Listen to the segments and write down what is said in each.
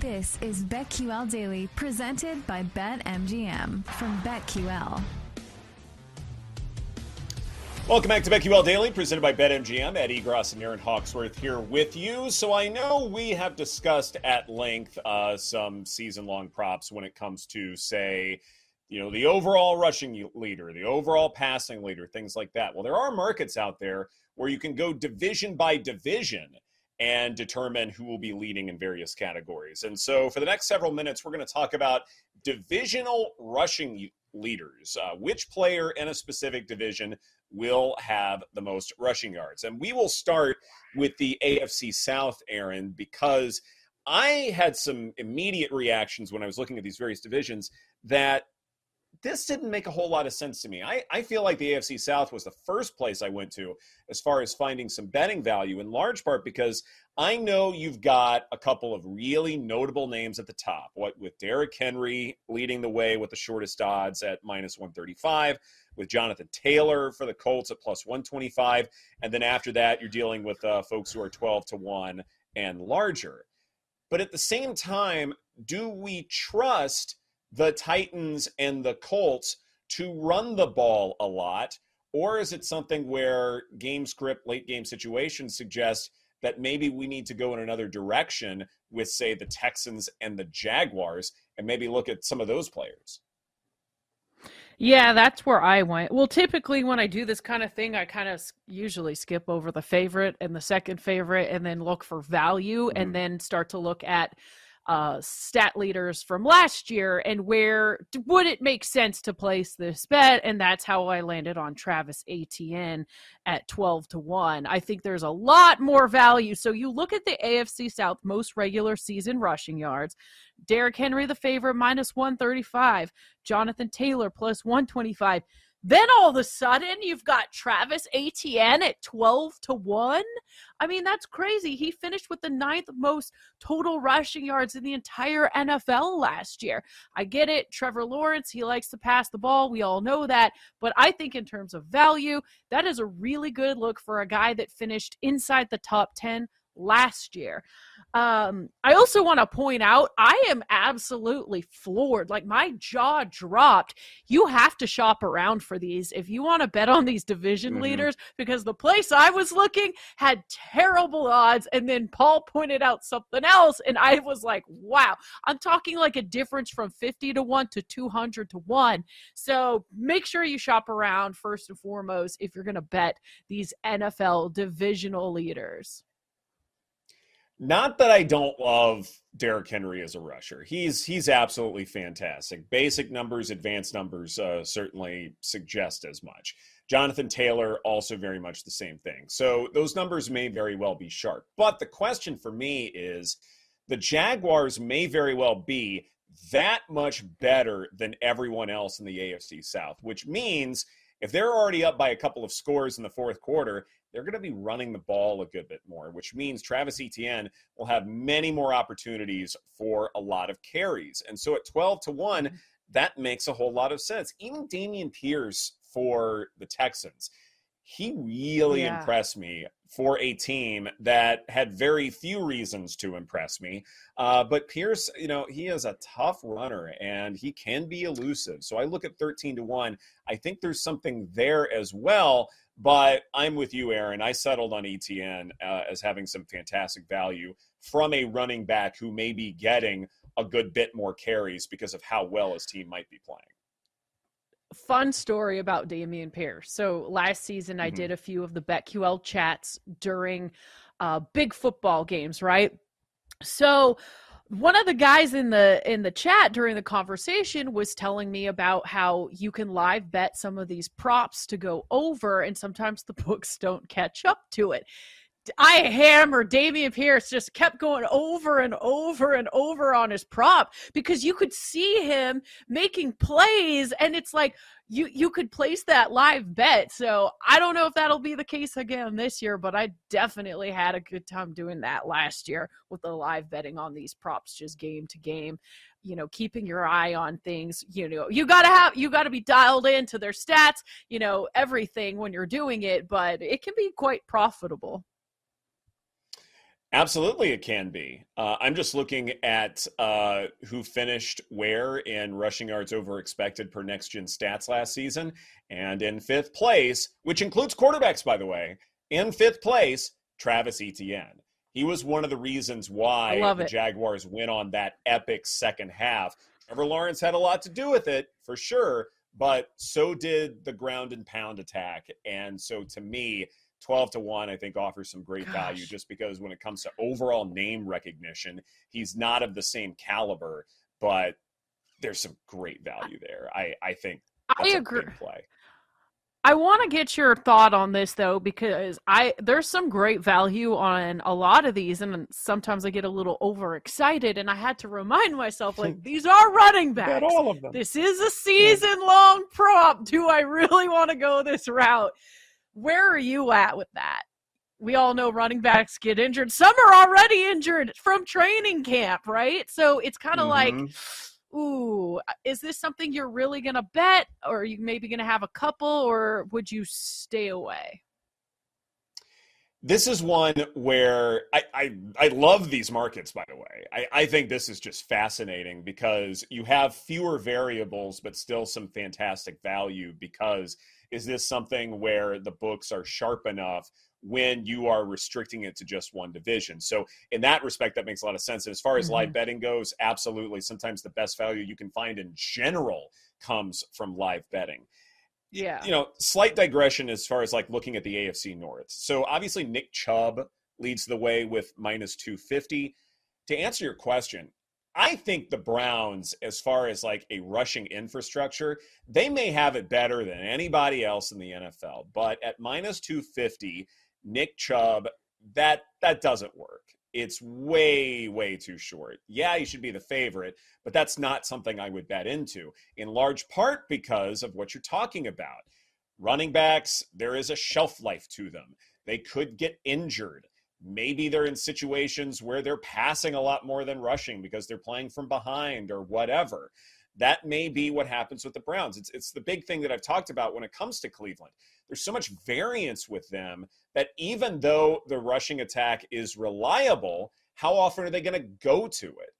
This is BetQL Daily, presented by BetMGM from BetQL. Welcome back to BetQL Daily, presented by BetMGM. Ed Egros and Erin Hawksworth here with you. So I know we have discussed at length uh, some season-long props when it comes to, say, you know, the overall rushing leader, the overall passing leader, things like that. Well, there are markets out there where you can go division by division and determine who will be leading in various categories. And so for the next several minutes, we're going to talk about divisional rushing leaders. Uh, which player in a specific division will have the most rushing yards. And we will start with the AFC South, Erin, because I had some immediate reactions when I was looking at these various divisions that this didn't make a whole lot of sense to me. I, I feel like the AFC South was the first place I went to as far as finding some betting value, in large part because I know you've got a couple of really notable names at the top. What with Derrick Henry leading the way with the shortest odds at minus 135, with Jonathan Taylor for the Colts at plus 125. And then after that, you're dealing with uh, folks who are 12 to 1 and larger. But at the same time, do we trust the Titans and the Colts to run the ball a lot? Or is it something where game script, late game situations suggest that maybe we need to go in another direction with, say, the Texans and the Jaguars and maybe look at some of those players? Yeah, that's where I went. Well, typically when I do this kind of thing, I kind of usually skip over the favorite and the second favorite and then look for value mm-hmm. and then start to look at uh, stat leaders from last year and where would it make sense to place this bet? And that's how I landed on Travis Etienne at 12 to 1. I think there's a lot more value. So you look at the AFC South most regular season rushing yards. Derrick Henry, the favorite, minus 135. Jonathan Taylor, plus 125. Then all of a sudden, you've got Travis Etienne at 12 to 1. I mean, that's crazy. He finished with the ninth most total rushing yards in the entire NFL last year. I get it. Trevor Lawrence, he likes to pass the ball. We all know that. But I think, in terms of value, that is a really good look for a guy that finished inside the top 10 last year. Um, I also want to point out I am absolutely floored. Like my jaw dropped. You have to shop around for these if you want to bet on these division mm-hmm. leaders because the place I was looking had terrible odds. And then Paul pointed out something else, and I was like, wow, I'm talking like a difference from 50 to 1 to 200 to 1. So make sure you shop around first and foremost if you're going to bet these NFL divisional leaders. Not that I don't love Derrick Henry as a rusher. He's he's absolutely fantastic. Basic numbers, advanced numbers uh, certainly suggest as much. Jonathan Taylor also very much the same thing. So those numbers may very well be sharp. But the question for me is the Jaguars may very well be that much better than everyone else in the AFC South, which means if they're already up by a couple of scores in the fourth quarter, they're going to be running the ball a good bit more, which means Travis Etienne will have many more opportunities for a lot of carries. And so at 12 to 1, mm-hmm. that makes a whole lot of sense. Even Dameon Pierce for the Texans, he really yeah. impressed me for a team that had very few reasons to impress me. Uh, but Pierce, you know, he is a tough runner and he can be elusive. So I look at 13 to 1. I think there's something there as well. But I'm with you, Erin. I settled on ETN uh, as having some fantastic value from a running back who may be getting a good bit more carries because of how well his team might be playing. Fun story about Dameon Pierce. So last season, mm-hmm. I did a few of the BetQL chats during uh, big football games, right? So one of the guys in the in the chat during the conversation was telling me about how you can live bet some of these props to go over and sometimes the books don't catch up to it I hammer Dameon Pierce just kept going over and over and over on his prop because you could see him making plays and it's like you you could place that live bet. So I don't know if that'll be the case again this year, but I definitely had a good time doing that last year with the live betting on these props just game to game. You know, keeping your eye on things, you know, you gotta have you gotta be dialed into their stats, you know, everything when you're doing it, but it can be quite profitable. Absolutely, it can be. Uh, I'm just looking at uh, who finished where in rushing yards over expected per next gen stats last season. And in fifth place, which includes quarterbacks, by the way, in fifth place, Travis Etienne. He was one of the reasons why the Jaguars went on that epic second half. Trevor Lawrence had a lot to do with it, for sure, but so did the ground and pound attack. And so to me, 12 to 1 i think offers some great Gosh. value just because when it comes to overall name recognition he's not of the same caliber but there's some great value there i i think i agree play I want to get your thought on this though because I there's some great value on a lot of these and sometimes I get a little overexcited and I had to remind myself like these are running backs. all of them. This is a season long prop. Do I really want to go this route? Where are you at with that? We all know running backs get injured. Some are already injured from training camp, right? So it's kind of mm-hmm. like, ooh, is this something you're really going to bet? Or are you maybe going to have a couple, or would you stay away? This is one where I, I, I love these markets, by the way. I, I think this is just fascinating because you have fewer variables, but still some fantastic value because – is this something where the books are sharp enough when you are restricting it to just one division. So in that respect, that makes a lot of sense. And as far as mm-hmm. live betting goes, absolutely. Sometimes the best value you can find in general comes from live betting. Yeah. You know, slight digression as far as like looking at the AFC North. So obviously Nick Chubb leads the way with minus 250. To answer your question, I think the Browns, as far as like a rushing infrastructure, they may have it better than anybody else in the NFL. But at minus 250, Nick Chubb, that that doesn't work. It's way, way too short. Yeah, you should be the favorite, but that's not something I would bet into, in large part because of what you're talking about. Running backs, there is a shelf life to them. They could get injured. Maybe they're in situations where they're passing a lot more than rushing because they're playing from behind or whatever. That may be what happens with the Browns. It's, it's the big thing that I've talked about when it comes to Cleveland. There's so much variance with them that even though the rushing attack is reliable, how often are they going to go to it?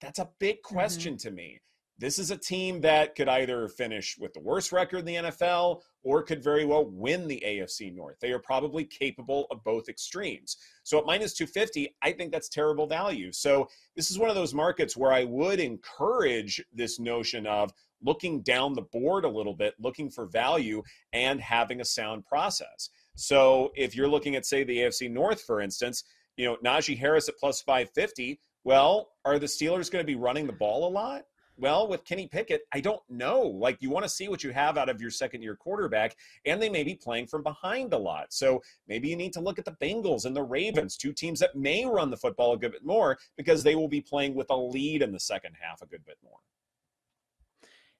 That's a big mm-hmm. question mm-hmm. to me this is a team that could either finish with the worst record in the NFL or could very well win the AFC North. They are probably capable of both extremes. So at minus 250, I think that's terrible value. So this is one of those markets where I would encourage this notion of looking down the board a little bit, looking for value, and having a sound process. So if you're looking at, say, the AFC North, for instance, you know, Najee Harris at plus 550, well, are the Steelers going to be running the ball a lot? Well, with Kenny Pickett, I don't know. Like, you want to see what you have out of your second year quarterback, and they may be playing from behind a lot. So maybe you need to look at the Bengals and the Ravens, two teams that may run the football a good bit more because they will be playing with a lead in the second half a good bit more.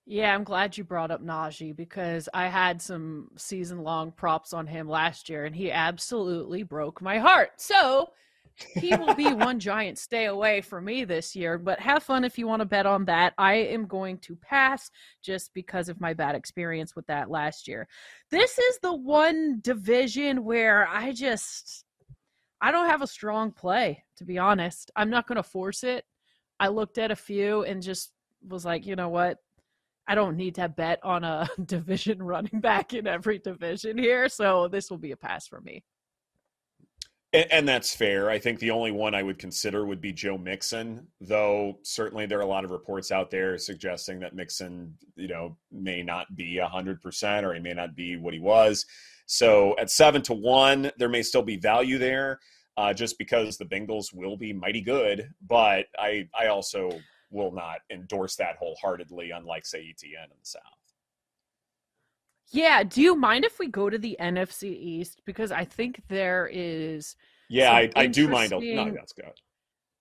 Yeah, I'm glad you brought up Najee because I had some season long props on him last year and he absolutely broke my heart. So he will be one giant stay away for me this year. But have fun if you want to bet on that. I am going to pass just because of my bad experience with that last year. This is the one division where I just I don't have a strong play, to be honest. I'm not going to force it. I looked at a few and just was like, you know what? I don't need to bet on a division running back in every division here, so this will be a pass for me. And, and, that's fair. I think the only one I would consider would be Joe Mixon, though certainly there are a lot of reports out there suggesting that Mixon, you know, may not be 100% or he may not be what he was. So at seven to one, there may still be value there uh, just because the Bengals will be mighty good. But I, I also will not endorse that wholeheartedly, unlike, say, ETN in the South. Yeah. Do you mind if we go to the NFC East? Because I think there is. Yeah, I, I do mind. A, no, that's good.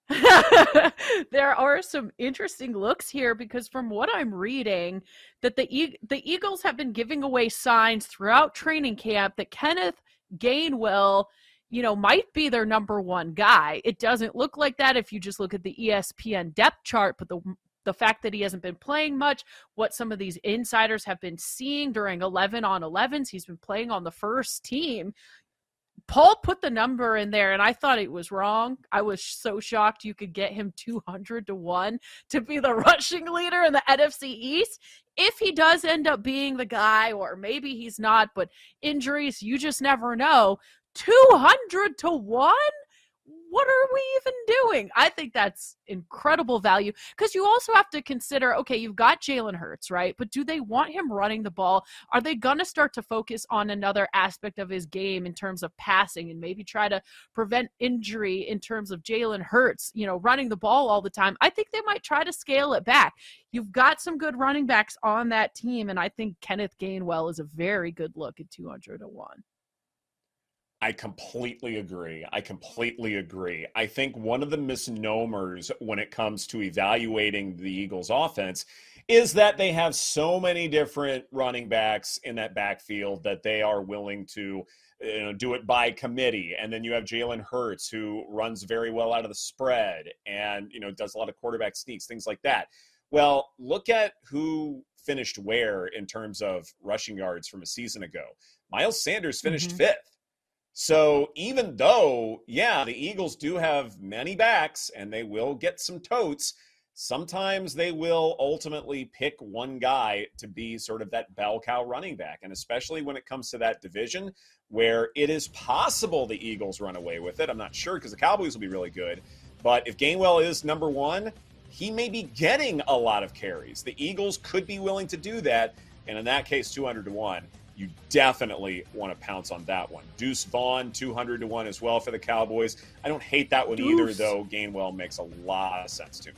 there are some interesting looks here because from what I'm reading that the e- the Eagles have been giving away signs throughout training camp that Kenneth Gainwell, you know, might be their number one guy. It doesn't look like that if you just look at the ESPN depth chart, but the the fact that he hasn't been playing much, what some of these insiders have been seeing during 11 on 11s, he's been playing on the first team. Paul put the number in there and I thought it was wrong. I was so shocked you could get him 200 to 1 to be the rushing leader in the NFC East. If he does end up being the guy, or maybe he's not, but injuries, you just never know. 200 to 1? What are we even doing? I think that's incredible value because you also have to consider okay, you've got Jalen Hurts, right? But do they want him running the ball? Are they going to start to focus on another aspect of his game in terms of passing and maybe try to prevent injury in terms of Jalen Hurts, you know, running the ball all the time? I think they might try to scale it back. You've got some good running backs on that team, and I think Kenneth Gainwell is a very good look at 200 to 1. I completely agree. I completely agree. I think one of the misnomers when it comes to evaluating the Eagles offense is that they have so many different running backs in that backfield that they are willing to you know, do it by committee. And then you have Jalen Hurts, who runs very well out of the spread and you know does a lot of quarterback sneaks, things like that. Well, look at who finished where in terms of rushing yards from a season ago. Miles Sanders finished mm-hmm. fifth. So even though, yeah, the Eagles do have many backs and they will get some totes, sometimes they will ultimately pick one guy to be sort of that bell cow running back. And especially when it comes to that division where it is possible the Eagles run away with it. I'm not sure because the Cowboys will be really good. But if Gainwell is number one, he may be getting a lot of carries. The Eagles could be willing to do that. And in that case, 200 to 1 you definitely want to pounce on that one. Deuce Vaughn, 200 to 1 as well for the Cowboys. I don't hate that one Deuce. either, though. Gainwell makes a lot of sense to me.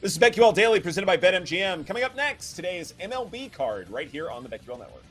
This is BetQL Daily presented by BetMGM. Coming up next, today's MLB card right here on the BetQL Network.